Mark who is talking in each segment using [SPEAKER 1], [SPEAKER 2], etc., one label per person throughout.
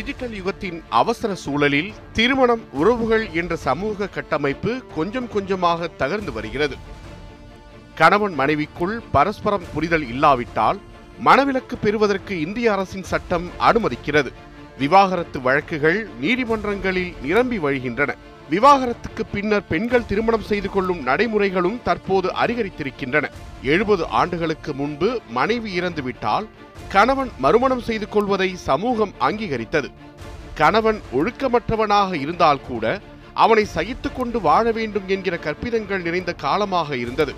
[SPEAKER 1] Digital யுகத்தின் அவசர சூழலில் திருமணம் உறவுகள் என்ற சமூக கட்டமைப்பு கொஞ்சம் கொஞ்சமாக தகர்ந்து வருகிறது. கணவன் மனைவிக்குள் பரஸ்பரம் புரிதல் இல்லாவிட்டால் மனவிலக்கு பெறுவதற்கு இந்திய அரசின் சட்டம் அனுமதிக்கிறது. விவாகரத்து வழக்குகள் நீதிமன்றங்களில் நிரம்பி வழிகின்றன. விவாகரத்துக்கு பின்னர் பெண்கள் திருமணம் செய்து கொள்ளும் நடைமுறைகளும் தற்போது அதிகரித்திருக்கின்றன. எழுபது ஆண்டுகளுக்கு முன்பு மனைவி இறந்துவிட்டால் கணவன் மறுமணம் செய்து கொள்வதை சமூகம் அங்கீகரித்தது. கணவன் ஒழுக்கமற்றவனாக இருந்தால் கூட அவனை சகித்து கொண்டு வாழ வேண்டும் என்கிற கற்பிதங்கள் நிறைந்த காலமாக இருந்தது.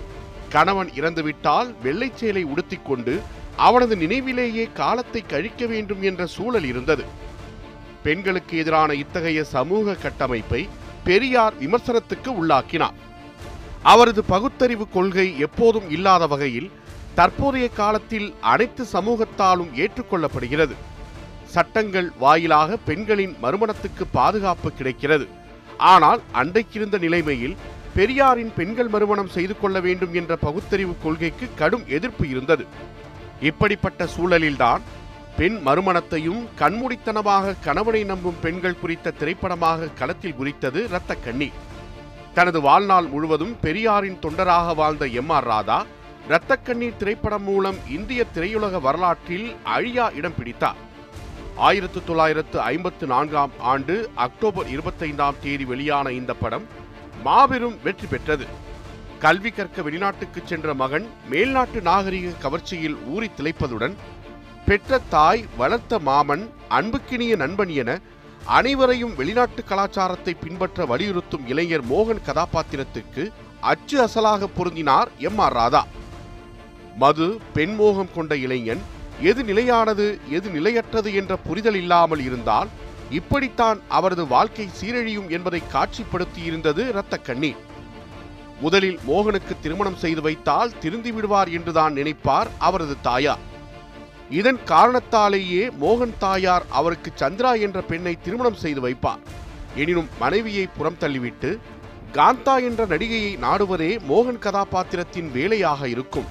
[SPEAKER 1] கணவன் இறந்துவிட்டால் வெள்ளைச் சேலை உடுத்திக்கொண்டு அவனது நினைவிலேயே காலத்தை கழிக்க வேண்டும் என்ற சூழல் இருந்தது. பெண்களுக்கு எதிரான இத்தகைய சமூக கட்டமைப்பை பெரியார் விமர்சனத்துக்கு உள்ளாக்கினார். அவரது பகுத்தறிவு கொள்கை எப்போதும் இல்லாத வகையில் தற்போதைய காலத்தில் அனைத்து சமூகத்தாலும் ஏற்றுக்கொள்ளப்படுகிறது. சட்டங்கள் வாயிலாக பெண்களின் மறுமணத்துக்கு பாதுகாப்பு கிடைக்கிறது. ஆனால் அன்றைக்கிருந்த நிலைமையில் பெரியாரின் பெண்கள் மறுமணம் செய்து கொள்ள வேண்டும் என்ற பகுத்தறிவு கொள்கைக்கு கடும் எதிர்ப்பு இருந்தது. இப்படிப்பட்ட சூழலில்தான் பெண் மறுமணத்தையும் கண்மூடித்தனமாக கணவனை நம்பும் பெண்கள் குறித்த திரைப்படமாக களத்தில் குறித்தது இரத்த கண்ணீர் தனது வாழ்நாள் முழுவதும் பெரியாரின் தொண்டராக வாழ்ந்த எம் ஆர் ராதா இரத்த கண்ணீர் திரைப்படம் மூலம் இந்திய திரையுலக வரலாற்றில் அழியா இடம் பிடித்தார். ஆயிரத்து தொள்ளாயிரத்து ஐம்பத்து நான்காம் ஆண்டு அக்டோபர் இருபத்தைந்தாம் தேதி வெளியான இந்த படம் மாபெரும் வெற்றி பெற்றது. கல்வி கற்க வெளிநாட்டுக்கு சென்ற மகன் மேல்நாட்டு நாகரிக கவர்ச்சியில் ஊறி திளைப்பதுடன் பெற்ற தாய் வளர்த்த மாமன் அன்புக்கினிய நண்பன் என அனைவரையும் வெளிநாட்டு கலாச்சாரத்தை பின்பற்ற வலியுறுத்தும் இளைஞர் மோகன் கதாபாத்திரத்துக்கு அச்சு அசலாக பொருந்தினார் எம் ஆர் ராதா. மது பெண் மோகம் கொண்ட இளைஞன் எது நிலையானது எது நிலையற்றது என்ற புரிதல் இல்லாமல் இருந்தால் இப்படித்தான் அவரது வாழ்க்கை சீரழியும் என்பதை காட்சிப்படுத்தி இருந்தது இரத்த கண்ணீர் முதலில் மோகனுக்கு திருமணம் செய்து வைத்தால் திருந்தி விடுவார் என்றுதான் நினைப்பார் அவரது தாயார். இதன் காரணத்தாலேயே மோகன் தாயார் அவருக்கு சந்திரா என்ற பெண்ணை திருமணம் செய்து வைப்பார். எனினும் மனைவியை புறம் தள்ளிவிட்டு காந்தா என்ற நடிகையை நாடுவதே மோகன் கதாபாத்திரத்தின் வேலையாக இருக்கும்.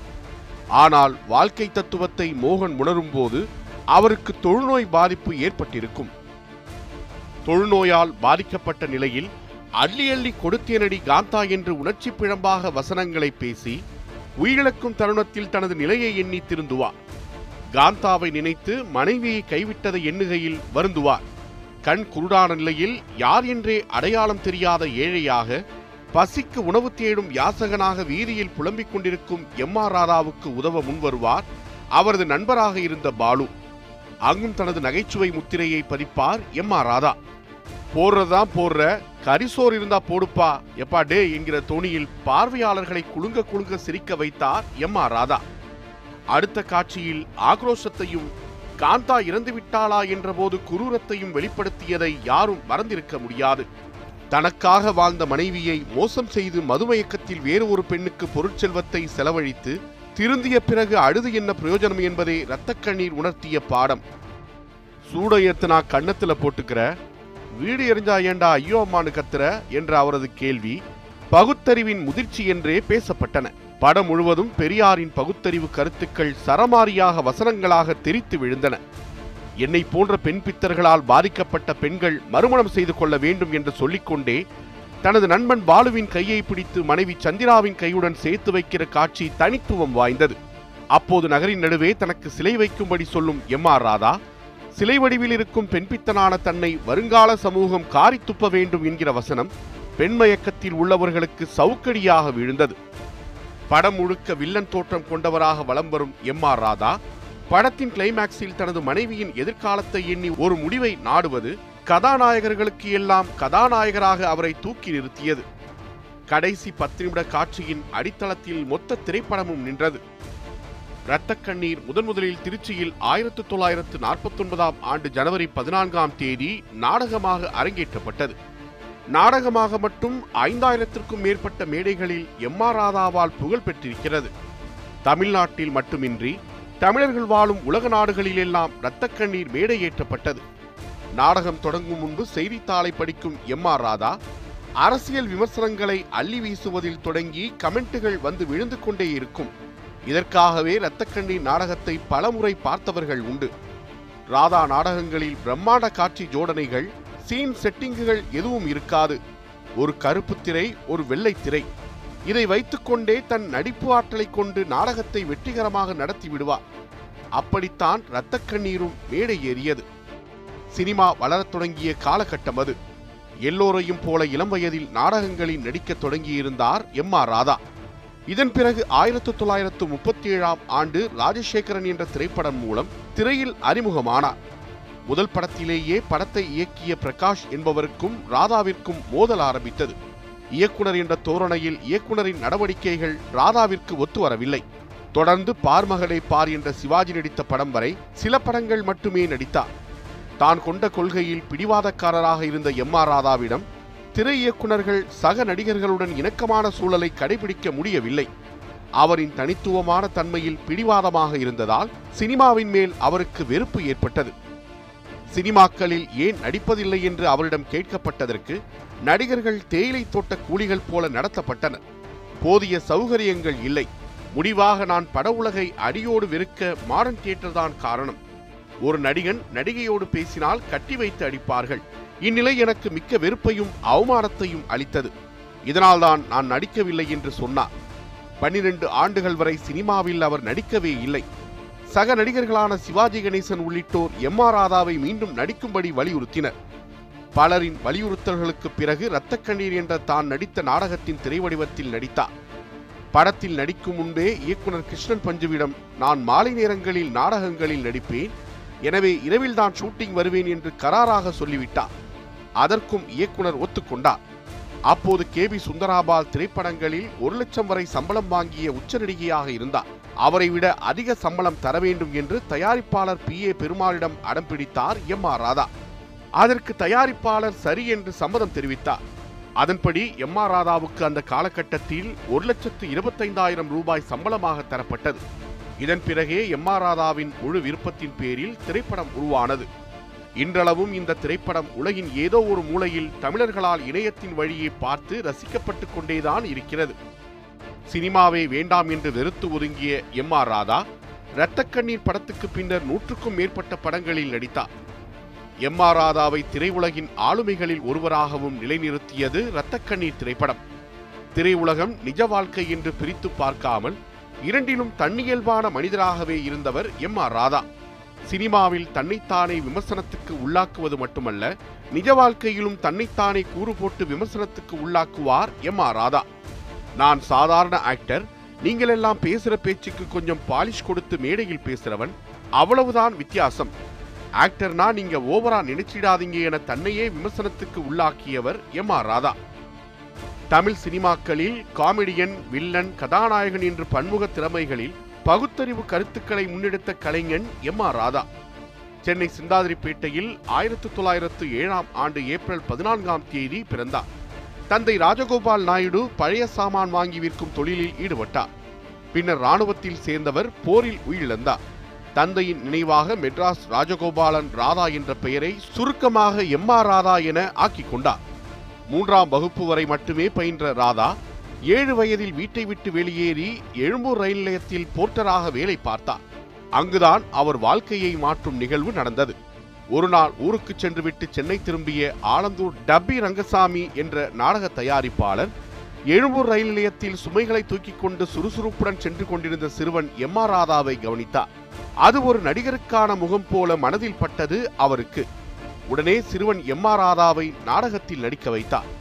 [SPEAKER 1] ஆனால் வாழ்க்கை தத்துவத்தை மோகன் உணரும் போது அவருக்கு தொழுநோய் பாதிப்பு ஏற்பட்டிருக்கும். தொழுநோயால் பாதிக்கப்பட்ட நிலையில் அள்ளி அள்ளி கொடுத்தேனடி காந்தா என்று உணர்ச்சி பிழம்பாக வசனங்களை பேசி உயிரிழக்கும் தருணத்தில் தனது நிலையை எண்ணி திருந்துவார். காந்தாவை நினைத்து மனைவியை கைவிட்டதை எண்ணுகையில் வருந்துவார். கண் குருடான நிலையில் யார் என்றே அடையாளம் தெரியாத ஏழையாக பசிக்கு உணவு தேடும் யாசகனாக வீதியில் புலம்பிக் கொண்டிருக்கும் எம் ஆர் ராதாவுக்கு உதவ முன்வருவார் அவரது நண்பராக இருந்த பாலு. அங்கும் தனது நகைச்சுவை முத்திரையை பதிப்பார் எம் ஆர் ராதா. போடுறதான் போடுற கரிசோர் இருந்தா போடுப்பா எப்பா டே என்கிற தோணியில் பார்வையாளர்களை குலுங்க குலுங்க சிரிக்க வைத்தார் எம் ஆர் ராதா. அடுத்த காட்சியில் ஆக்ரோஷத்தையும் காந்தா இறந்துவிட்டாளா என்றபோது குரூரத்தையும் வெளிப்படுத்தியதை யாரும் மறந்திருக்க முடியாது. தனக்காக வாழ்ந்த மனைவியை மோசம் செய்து மதுமயக்கத்தில் வேறு ஒரு பெண்ணுக்கு பொருட்செல்வத்தை செலவழித்து திருந்திய பிறகு அழுது என்ன பிரயோஜனம் என்பதே இரத்தக்கண்ணீர் உணர்த்திய பாடம். சூட ஏத்துனா கன்னத்துல போட்டுக்கிற வீடு எரிஞ்சா ஏண்டா ஐயோ அம்மானு கத்துற? என்ற அவரது கேள்வி பகுத்தறிவின் முதிர்ச்சி என்றே பேசப்பட்டன. படம் முழுவதும் பெரியாரின் பகுத்தறிவு கருத்துக்கள் சரமாரியாக வசனங்களாக தெரித்து விழுந்தன. என்னை போன்ற பெண் பித்தர்களால் பாதிக்கப்பட்ட பெண்கள் மறுமணம் செய்து கொள்ள வேண்டும் என்று சொல்லிக்கொண்டே தனது நண்பன் பாலுவின் கையை பிடித்து மனைவி சந்திராவின் கையுடன் சேர்த்து வைக்கிற காட்சி தனித்துவம் வாய்ந்தது. அப்போது நகரின் நடுவே தனக்கு சிலை வைக்கும்படி சொல்லும் எம் ஆர் ராதா சிலை வடிவில் இருக்கும் பெண்பித்தனான தன்னை வருங்கால சமூகம் காரி துப்ப வேண்டும் என்கிற வசனம் பெண்மயக்கத்தில் உள்ளவர்களுக்கு சவுக்கடியாக விழுந்தது. படம் முழுக்க வில்லன் தோற்றம் கொண்டவராக வலம் வரும் எம் ஆர் ராதா படத்தின் கிளைமேக்ஸில் தனது மனைவியின் எதிர்காலத்தை எண்ணி ஒரு முடிவை நாடுவது கதாநாயகர்களுக்கு எல்லாம் கதாநாயகராக அவரை தூக்கி நிறுத்தியது. கடைசி பத்து நிமிட காட்சியின் அடித்தளத்தில் மொத்த திரைப்படமும் நின்றது. இரத்தக்கண்ணீர் முதன் முதலில் திருச்சியில் ஆயிரத்து தொள்ளாயிரத்து நாற்பத்தொன்பதாம் ஆண்டு ஜனவரி பதினான்காம் தேதி நாடகமாக அரங்கேற்றப்பட்டது. நாடகமாக மட்டும் ஐந்தாயிரத்திற்கும் மேற்பட்ட மேடைகளில் எம் ஆர் ராதாவால் புகழ் பெற்றிருக்கிறது. தமிழ்நாட்டில் மட்டுமின்றி தமிழர்கள் வாழும் உலக நாடுகளிலெல்லாம் இரத்தக் கண்ணீர் மேடை ஏற்றப்பட்டது நாடகம் தொடங்கும் முன்பு செய்தித்தாளை படிக்கும் எம் ஆர் ராதா அரசியல் விமர்சனங்களை அள்ளி வீசுவதில் தொடங்கி கமெண்ட்டுகள் வந்து விழுந்து கொண்டே இருக்கும். இதற்காகவே இரத்தக்கண்ணீர் நாடகத்தை பலமுறை பார்த்தவர்கள் உண்டு. ராதா நாடகங்களில் பிரம்மாண்ட காட்சி ஜோடனைகள் சீன் செட்டிங்குகள் எதுவும் இருக்காது. ஒரு கருப்பு திரை ஒரு வெள்ளை திரை. இதை வைத்துக்கொண்டே தன் நடிப்பு ஆற்றலை கொண்டு நாடகத்தை வெற்றிகரமாக நடத்தி விடுவார். அப்படித்தான் இரத்த கண்ணீரும் மேடை ஏறியது. சினிமா வளரத் தொடங்கிய காலகட்டம் அது. எல்லோரையும் போல இளம் வயதில் நாடகங்களில் நடிக்கத் தொடங்கியிருந்தார் எம் ஆர் ராதா. இதன் பிறகு ஆயிரத்து தொள்ளாயிரத்து முப்பத்தி ஏழாம் ஆண்டு ராஜசேகரன் என்ற திரைப்படம் மூலம் திரையில் அறிமுகமானார். முதல் படத்திலேயே படத்தை இயக்கிய பிரகாஷ் என்பவருக்கும் ராதாவிற்கும் மோதல் ஆரம்பித்தது. இயக்குனர் என்ற தோரணையில் இயக்குனரின் நடவடிக்கைகள் ராதாவிற்கு ஒத்து வரவில்லை. தொடர்ந்து பார்மகளை பார் என்ற சிவாஜி நடித்த படம் வரை சில படங்கள் மட்டுமே நடித்தார். தான் கொண்ட கொள்கையில் பிடிவாதக்காரராக இருந்த எம் ஆர் ராதாவிடம் திரை இயக்குனர்கள் சக நடிகர்களுடன் இணக்கமான சூழலை கடைபிடிக்க முடியவில்லை. அவரின் தனித்துவமான தன்மையில் பிடிவாதமாக இருந்ததால் சினிமாவின் மேல் அவருக்கு வெறுப்பு ஏற்பட்டது. சினிமாக்களில் ஏன் நடிப்பதில்லை என்று அவரிடம் கேட்கப்பட்டதற்கு நடிகர்கள் தேயிலை தோட்ட கூலிகள் போல நடத்தப்பட்டனர் போதிய சௌகரியங்கள் இல்லை. முடிவாக நான் பட உலகை அடியோடு வெறுக்க மாடர்ன் தியேட்டர் தான் காரணம். ஒரு நடிகன் நடிகையோடு பேசினால் கட்டி வைத்து அடிப்பார்கள். இந்நிலை எனக்கு மிக்க வெறுப்பையும் அவமானத்தையும் அளித்தது. இதனால்தான் நான் நடிக்கவில்லை என்று சொன்னார். பன்னிரண்டு ஆண்டுகள் வரை சினிமாவில் அவர் நடிக்கவே இல்லை. சக நடிகர்களான சிவாஜி கணேசன் உள்ளிட்டோர் எம் ஆர் ராதாவை மீண்டும் நடிக்கும்படி வலியுறுத்தினர். பலரின் வலியுறுத்தல்களுக்கு பிறகு இரத்தக்கண்ணீர் என்ற தான் நடித்த நாடகத்தின் திரைவடிவத்தில் நடித்தார். படத்தில் நடிக்கும் முன்பே இயக்குனர் கிருஷ்ணன் பஞ்சுவிடம் நான் மாலை நேரங்களில் நாடகங்களில் நடிப்பேன். எனவே இரவில் தான் ஷூட்டிங் வருவேன் என்று கராராக சொல்லிவிட்டார். அதற்கும் இயக்குனர் ஒத்துக்கொண்டார். அப்போது கே பி சுந்தராபால் திரைப்படங்களில் ஒரு லட்சம் வரை சம்பளம் வாங்கிய உச்ச நடிகையாக இருந்தார். அவரை விட அதிக சம்பளம் தர வேண்டும் என்று தயாரிப்பாளர் பி. ஏ. பெருமாளிடம் அடம் பிடித்தார் எம். ஆர். ராதா. அதற்கு தயாரிப்பாளர் சரி என்று சம்மதம் தெரிவித்தார். அதன்படி எம். ஆர். ராதாவுக்கு அந்த காலகட்டத்தில் ஒரு லட்சத்து இருபத்தைந்தாயிரம் ரூபாய் சம்பளமாக தரப்பட்டது. இதன் பிறகே எம். ஆர். ராதாவின் முழு விருப்பத்தின் பேரில் திரைப்படம் உருவானது. இன்றளவும் இந்த திரைப்படம் உலகின் ஏதோ ஒரு மூலையில் தமிழர்களால் இணையத்தின் வழியே பார்த்து ரசிக்கப்பட்டு கொண்டேதான் இருக்கிறது. சினிமாவே வேண்டாம் என்று வெறுத்து ஒதுங்கிய எம் ஆர் ராதா இரத்தக்கண்ணீர் படத்துக்கு பின்னர் நூற்றுக்கும் மேற்பட்ட படங்களில் நடித்தார். எம் ஆர் ராதாவை திரையுலகின் ஆளுமைகளில் ஒருவராகவும் நிலைநிறுத்தியது இரத்தக்கண்ணீர் திரைப்படம். திரையுலகம் நிஜ வாழ்க்கை என்று பிரித்து பார்க்காமல் இரண்டிலும் தன்னியல்பான மனிதராகவே இருந்தவர் எம் ஆர் ராதா. சினிமாவில் தன்னைத்தானே விமர்சனத்துக்கு உள்ளாக்குவது மட்டுமல்ல நிஜ வாழ்க்கையிலும் தன்னைத்தானே கூறு போட்டு விமர்சனத்துக்கு உள்ளாக்குவார் எம் ஆர் ராதா. நான் சாதாரண ஆக்டர் நீங்கள் எல்லாம் பேசுற பேச்சுக்கு கொஞ்சம் பாலிஷ் கொடுத்து மேடையில் பேசுறவன் அவ்வளவுதான் வித்தியாசம். ஆக்டர்னா நீங்க ஓவரா நினைச்சிடாதீங்க என தன்னையே விமர்சனத்துக்கு உள்ளாக்கியவர் எம் ஆர் ராதா. தமிழ் சினிமாக்களில் காமெடியன் வில்லன் கதாநாயகன் என்று பன்முக திறமைகளில் பகுத்தறிவு கருத்துக்களை முன்னெடுத்த கலைஞன் எம் ஆர் ராதா. சென்னை சிந்தாதிரிப்பேட்டையில் ஆயிரத்தி தொள்ளாயிரத்து ஏழாம் ஆண்டு ஏப்ரல் பதினான்காம் தேதி பிறந்தார். தந்தை ராஜகோபால் நாயுடு பழைய சாமான் வாங்கி விற்கும் தொழிலில் ஈடுபட்டார். பின்னர் ராணுவத்தில் சேர்ந்தவர் போரில் உயிரிழந்தார். தந்தையின் நினைவாக மெட்ராஸ் ராஜகோபாலன் ராதா என்ற பெயரை சுருக்கமாக எம் ஆர் ராதா என ஆக்கிக் கொண்டார். மூன்றாம் வகுப்பு வரை மட்டுமே பயின்ற ராதா ஏழு வயதில் வீட்டை விட்டு வெளியேறி எழும்பூர் ரயில் நிலையத்தில் போர்ட்டராக வேலை பார்த்தார். அங்குதான் அவர் வாழ்க்கையை மாற்றும் நிகழ்வு நடந்தது. ஒரு நாள் ஊருக்கு சென்றுவிட்டு சென்னை திரும்பிய ஆலந்தூர் டப்பி ரங்கசாமி என்ற நாடக தயாரிப்பாளர் எழும்பூர் ரயில் நிலையத்தில் சுமைகளை தூக்கிக் கொண்டு சுறுசுறுப்புடன் சென்று கொண்டிருந்த சிறுவன் எம் ஆர் ராதாவை கவனித்தார். அது ஒரு நடிகருக்கான முகம் போல மனதில் பட்டது அவருக்கு. உடனே சிறுவன் எம் ஆர் ராதாவை நாடகத்தில் நடிக்க வைத்தார்.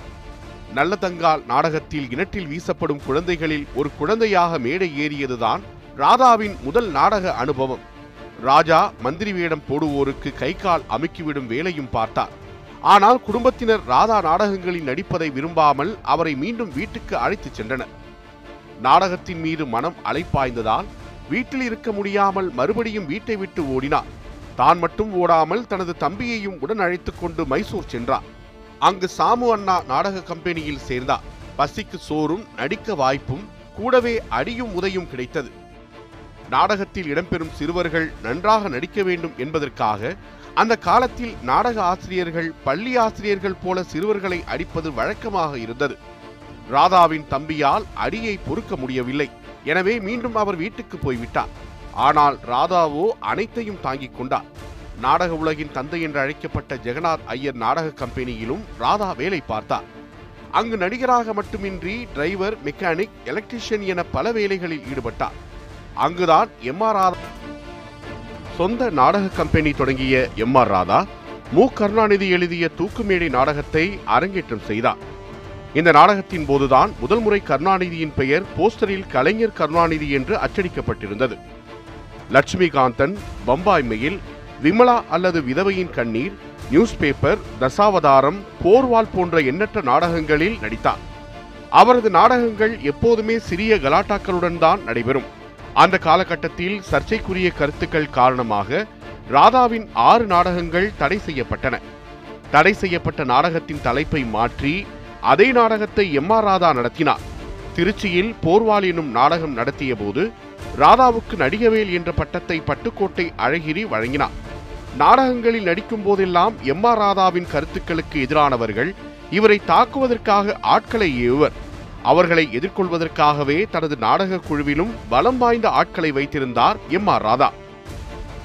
[SPEAKER 1] நல்லதங்கால் நாடகத்தில் கிணற்றில் வீசப்படும் குழந்தைகளில் ஒரு குழந்தையாக மேடை ஏறியதுதான் ராதாவின் முதல் நாடக அனுபவம். ராஜா மந்திரி வேடம் போடுவோருக்கு கை கால் அமுக்கிவிடும் வேலையும் பார்த்தார். ஆனால் குடும்பத்தினர் ராதா நாடகங்களில் நடிப்பதை விரும்பாமல் அவரை மீண்டும் வீட்டுக்கு அழைத்துச் சென்றனர். நாடகத்தின் மீது மனம் அலைப்பாய்ந்ததால் வீட்டில் இருக்க முடியாமல் மறுபடியும் வீட்டை விட்டு ஓடினார். தான் மட்டும் ஓடாமல் தனது தம்பியையும் உடன் அழைத்துக் கொண்டு மைசூர் சென்றார். அங்கு சாமு அண்ணா நாடக கம்பெனியில் சேர்ந்தார். பசிக்கு சோறும் நடிக்க வாய்ப்பும் கூடவே அடியும் உதையும் கிடைத்தது. நாடகத்தில் இடம்பெறும் சிறுவர்கள் நன்றாக நடிக்க வேண்டும் என்பதற்காக அந்த காலத்தில் நாடக ஆசிரியர்கள் பள்ளி ஆசிரியர்கள் போல சிறுவர்களை அடிப்பது வழக்கமாக இருந்தது. ராதாவின் தம்பியால் அடியை பொறுக்க முடியவில்லை. எனவே மீண்டும் அவர் வீட்டுக்கு போய்விட்டார். ஆனால் ராதாவோ அனைத்தையும் தாங்கிக் கொண்டார். நாடக உலகின் தந்தை என்று அழைக்கப்பட்ட ஜெகநாத் ஐயர் நாடக கம்பெனியிலும் ராதா வேலை பார்த்தார். அங்கு நடிகராக மட்டுமின்றி டிரைவர் மெக்கானிக் எலக்ட்ரிஷியன் என பல வேலைகளில் ஈடுபட்டார். அங்குதான் எம் ஆர் ராதா சொந்த நாடக கம்பெனி தொடங்கிய எம் ஆர் ராதா மு. கருணாநிதி எழுதிய தூக்குமேடை நாடகத்தை அரங்கேற்றம் செய்தார். இந்த நாடகத்தின் போதுதான் முதல் முறை கருணாநிதியின் பெயர் போஸ்டரில் கலைஞர் கருணாநிதி என்று அச்சடிக்கப்பட்டிருந்தது. லட்சுமிகாந்தன் பம்பாய் மெயில் விமலா அல்லது விதவையின் கண்ணீர் நியூஸ் பேப்பர் தசாவதாரம் போர்வால் போன்ற எண்ணற்ற நாடகங்களில் நடித்தார். அவரது நாடகங்கள் எப்போதுமே சிறிய கலாட்டாக்களுடன் தான் நடைபெறும். அந்த காலகட்டத்தில் சர்ச்சைக்குரிய கருத்துக்கள் காரணமாக ராதாவின் ஆறு நாடகங்கள் தடை செய்யப்பட்டன. தடை செய்யப்பட்ட நாடகத்தின் தலைப்பை மாற்றி அதே நாடகத்தை எம் ஆர் ராதா நடத்தினார். திருச்சியில் போர்வால் எனும் நாடகம் நடத்திய போது ராதாவுக்கு நடிகவேல் என்ற பட்டத்தை பட்டுக்கோட்டை அழகிரி வழங்கினார். நாடகங்களில் நடிக்கும் போதெல்லாம் எம் ஆர் ராதாவின் கருத்துக்களுக்கு எதிரானவர்கள் இவரை தாக்குவதற்காக ஆட்களை ஏவர் அவர்களை எதிர்கொள்வதற்காகவே தனது நாடக குழுவிலும் பலம் வாய்ந்த ஆட்களை வைத்திருந்தார் எம் ஆர் ராதா.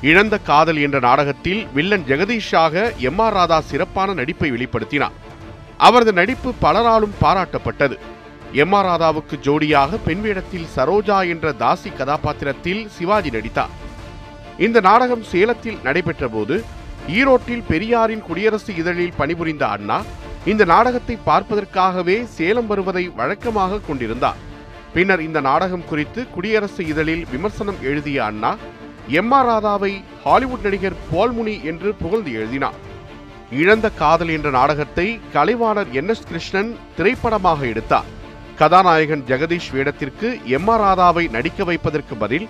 [SPEAKER 1] இழந்த காதல் என்ற நாடகத்தில் வில்லன் ஜெகதீஷாக எம் ஆர் ராதா சிறப்பான நடிப்பை வெளிப்படுத்தினார். அவரது நடிப்பு பலராலும் பாராட்டப்பட்டது. எம் ஆர் ராதாவுக்கு ஜோடியாக பெண் வேடத்தில் சரோஜா என்ற தாசி கதாபாத்திரத்தில் சிவாஜி நடித்தார். இந்த நாடகம் சேலத்தில் நடைபெற்ற போது ஈரோட்டில் பெரியாரின் குடியரசு இதழில் பணிபுரிந்த அண்ணா இந்த நாடகத்தை பார்ப்பதற்காகவே சேலம் வருவதை வழக்கமாக கொண்டிருந்தார். பின்னர் இந்த நாடகம் குறித்து குடியரசு இதழில் விமர்சனம் எழுதிய அண்ணா எம் ஆர் ராதாவை ஹாலிவுட் நடிகர் பால்முனி என்று புகழ்ந்து எழுதினார். இழந்த காதல் என்ற நாடகத்தை கலைவாணர் என் எஸ் கிருஷ்ணன் திரைப்படமாக எடுத்தார். கதாநாயகன் ஜெகதீஷ் வேடத்திற்கு எம் ஆர் ராதாவை நடிக்க வைப்பதற்கு பதில்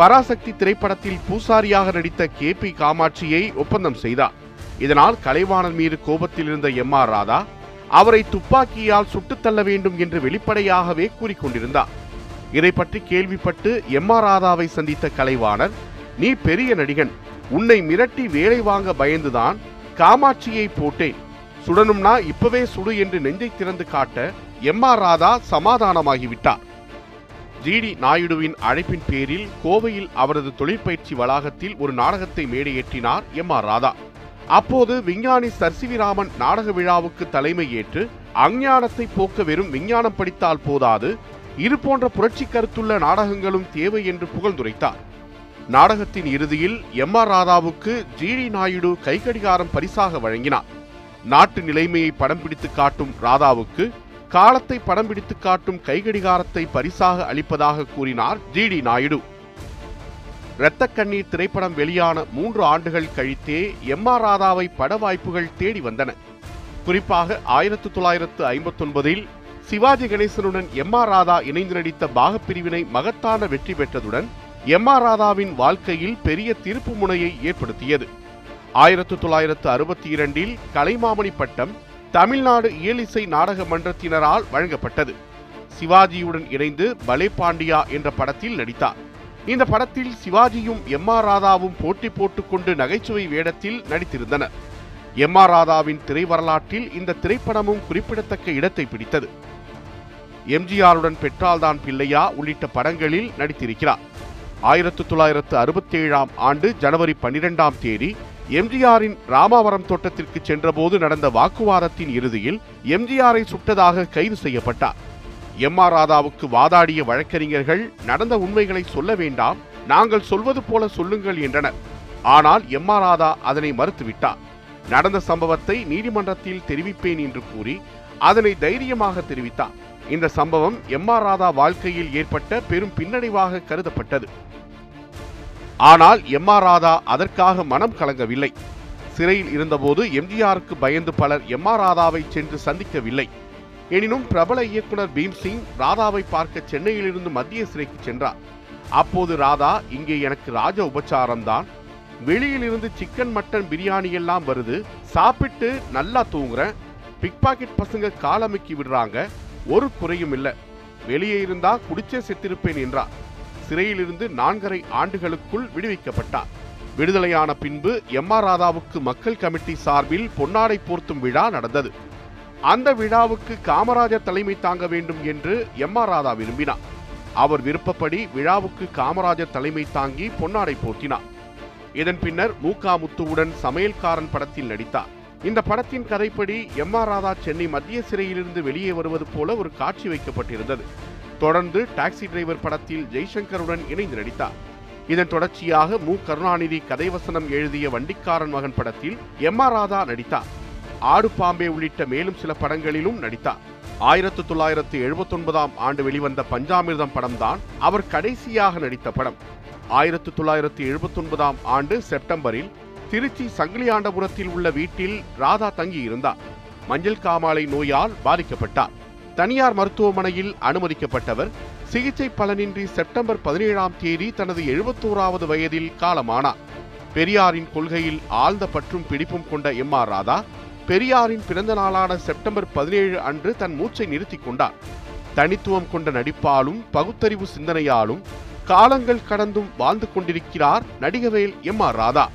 [SPEAKER 1] பராசக்தி திரைப்படத்தில் பூசாரியாக நடித்த கே பி காமாட்சியை ஒப்பந்தம் செய்தார். இதனால் கலைவாணன் மீது கோபத்தில் இருந்த எம் ஆர் ராதா அவரை துப்பாக்கியால் சுட்டுத் தள்ள வேண்டும் என்று வெளிப்படையாகவே கூறிக்கொண்டிருந்தார் இதை பற்றி கேள்விப்பட்டு எம் ஆர் ராதாவை சந்தித்த கலைவாணர் நீ பெரிய நடிகன் உன்னை மிரட்டி வேலை வாங்க பயந்துதான் காமாட்சியை போட்டேன். சுடனும்னா இப்பவே சுடு என்று நெஞ்சை திறந்து காட்ட எம் ஆர் ராதா சமாதானமாகிவிட்டார். ஜிடி நாயுடுவின் அழைப்பின் பேரில் கோவையில் அவரது தொழிற்பயிற்சி வளாகத்தில் ஒரு நாடகத்தை மேடையேற்றினார் எம். ஆர். ராதா. அப்போது விஞ்ஞானி சர்சிவிராமன் நாடக விழாவுக்கு தலைமை ஏற்று அஞ்ஞானத்தை போக்க வெறும் விஞ்ஞானம் படித்தால் போதாது இது போன்ற புரட்சி கருத்துள்ள நாடகங்களும் தேவை என்று புகழ்ந்துரைத்தார். நாடகத்தின் இறுதியில் எம். ஆர். ராதாவுக்கு ஜிடி நாயுடு கைக்கடிகாரம் பரிசாக வழங்கினார். நாட்டு நிலைமையை படம் பிடித்து காட்டும் ராதாவுக்கு காலத்தை படம் பிடித்து காட்டும் கைகடிகாரத்தை பரிசாக அளிப்பதாக கூறினார் ஜிடி நாயுடு. இரத்த கண்ணீர் திரைப்படம் வெளியான மூன்று ஆண்டுகள் கழித்தே எம் ஆர் ராதாவை பட வாய்ப்புகள் தேடி வந்தன. குறிப்பாக ஆயிரத்து தொள்ளாயிரத்து ஐம்பத்தொன்பதில் சிவாஜி கணேசனுடன் எம் ஆர் ராதா இணைந்து நடித்த பாகப்பிரிவினை மகத்தான வெற்றி பெற்றதுடன் எம் ஆர் ராதாவின் வாழ்க்கையில் பெரிய திருப்பு முனையை ஏற்படுத்தியது. ஆயிரத்து தொள்ளாயிரத்து அறுபத்தி இரண்டில் கலைமாமணி பட்டம் தமிழ்நாடு இயலிசை நாடக மன்றத்தினரால் வழங்கப்பட்டது. சிவாஜியுடன் இணைந்து பலே பாண்டியா என்ற படத்தில் நடித்தார். இந்த படத்தில் சிவாஜியும் எம் ஆர் ராதாவும் போட்டி போட்டுக்கொண்டு நகைச்சுவை வேடத்தில் நடித்திருந்தனர். எம் ஆர் ராதாவின் திரை வரலாற்றில் இந்த திரைப்படமும் குறிப்பிடத்தக்க இடத்தை பிடித்தது. எம்ஜிஆருடன் பெற்றால்தான் பிள்ளையா உள்ளிட்ட படங்களில் நடித்திருக்கிறார். ஆயிரத்து தொள்ளாயிரத்து அறுபத்தி ஏழாம் ஆண்டு ஜனவரி பன்னிரெண்டாம் தேதி எம்ஜிஆரின் ராமாவரம் தோட்டத்திற்கு சென்றபோது நடந்த வாக்குவாதத்தின் இறுதியில் எம்ஜிஆரை சுட்டதாக கைது செய்யப்பட்டார். எம் ஆர் ராதாவுக்கு வாதாடிய வழக்கறிஞர்கள் நடந்த உண்மைகளை சொல்ல வேண்டாம் நாங்கள் சொல்வது போல சொல்லுங்கள் என்றனர். ஆனால் எம் ஆர் ராதா அதனை மறுத்துவிட்டார். நடந்த சம்பவத்தை நீதிமன்றத்தில் தெரிவிப்பேன் என்று கூறி அதனை தைரியமாக தெரிவித்தார். இந்த சம்பவம் எம் ஆர் ராதா வாழ்க்கையில் ஏற்பட்ட பெரும் பின்னடைவாக கருதப்பட்டது. ஆனால் எம் ஆர் ராதா அதற்காக மனம் கலங்கவில்லை. சிறையில் இருந்தபோது எம்ஜிஆருக்கு பயந்து பலர் எம் ஆர் ராதாவை சென்று சந்திக்கவில்லை. எனினும் பிரபல இயக்குனர் பீம்சிங் ராதாவை பார்க்க சென்னையிலிருந்து மத்திய சிறைக்கு சென்றார். அப்போது ராதா இங்கே எனக்கு ராஜ உபச்சாரம்தான். வெளியில் இருந்து சிக்கன் மட்டன் பிரியாணி எல்லாம் வருது. சாப்பிட்டு நல்லா தூங்குறேன். பிக் பாக்கெட் பசங்க காலமுக்கி விடுறாங்க. ஒரு குறையும் இல்லை. வெளியே இருந்தா குடிச்சே செத்திருப்பேன் என்றார். சிறையிலிருந்து நான்கரை ஆண்டுகளுக்குள் விடுவிக்கப்பட்டார். விடுதலையான பின்பு எம் ஆர் ராதாவுக்கு மக்கள் கமிட்டி சார்பில் பொன்னாடை போர்த்தும் விழா நடந்தது. அந்த விழாவுக்கு காமராஜர் தலைமை தாங்க வேண்டும் என்று எம் ஆர் ராதா விரும்பினார். அவர் விருப்பப்படி விழாவுக்கு காமராஜர் தலைமை தாங்கி பொன்னாடை போர்த்தினார். இதன் பின்னர் மூகா முத்துவுடன் சமையல்காரன் படத்தில் நடித்தார். இந்த படத்தின் கதைப்படி எம் ஆர் ராதா சென்னை மத்திய சிறையிலிருந்து வெளியே வருவது போல ஒரு காட்சி வைக்கப்பட்டிருந்தது. தொடர்ந்து டாக்ஸி டிரைவர் படத்தில் ஜெய்சங்கருடன் இணைந்து நடித்தார். இதன் தொடர்ச்சியாக மு. கருணாநிதி கதைவசனம் எழுதிய வண்டிக்காரன் மகன் படத்தில் எம். ஆர். ராதா நடித்தார். ஆடு பாம்பே உள்ளிட்ட மேலும் சில படங்களிலும் நடித்தார். ஆயிரத்து தொள்ளாயிரத்து எழுபத்தொன்பதாம் ஆண்டு வெளிவந்த பஞ்சாமிர்தம் படம்தான் அவர் கடைசியாக நடித்த படம். ஆயிரத்து தொள்ளாயிரத்து எழுபத்தொன்பதாம் ஆண்டு செப்டம்பரில் திருச்சி சங்கிலியாண்டபுரத்தில் உள்ள வீட்டில் ராதா தங்கியிருந்தார். மஞ்சள் காமாலை நோயால் பாதிக்கப்பட்டார். தனியார் மருத்துவமனையில் அனுமதிக்கப்பட்டவர். சிகிச்சை பலனின்றி செப்டம்பர் பதினேழாம் தேதி தனது எழுபத்தோராவது வயதில் காலமானார். பெரியாரின் கொள்கையில் ஆழ்ந்த பற்றும் பிடிப்பும் கொண்ட எம் ஆர் ராதா பெரியாரின் பிறந்த நாளான செப்டம்பர் பதினேழு அன்று தன் மூச்சை நிறுத்திக் கொண்டார். தனித்துவம் கொண்ட நடிப்பாலும் பகுத்தறிவு சிந்தனையாலும் காலங்கள் கடந்தும் வாழ்ந்து கொண்டிருக்கிறார் நடிகவேல் எம் ஆர் ராதா.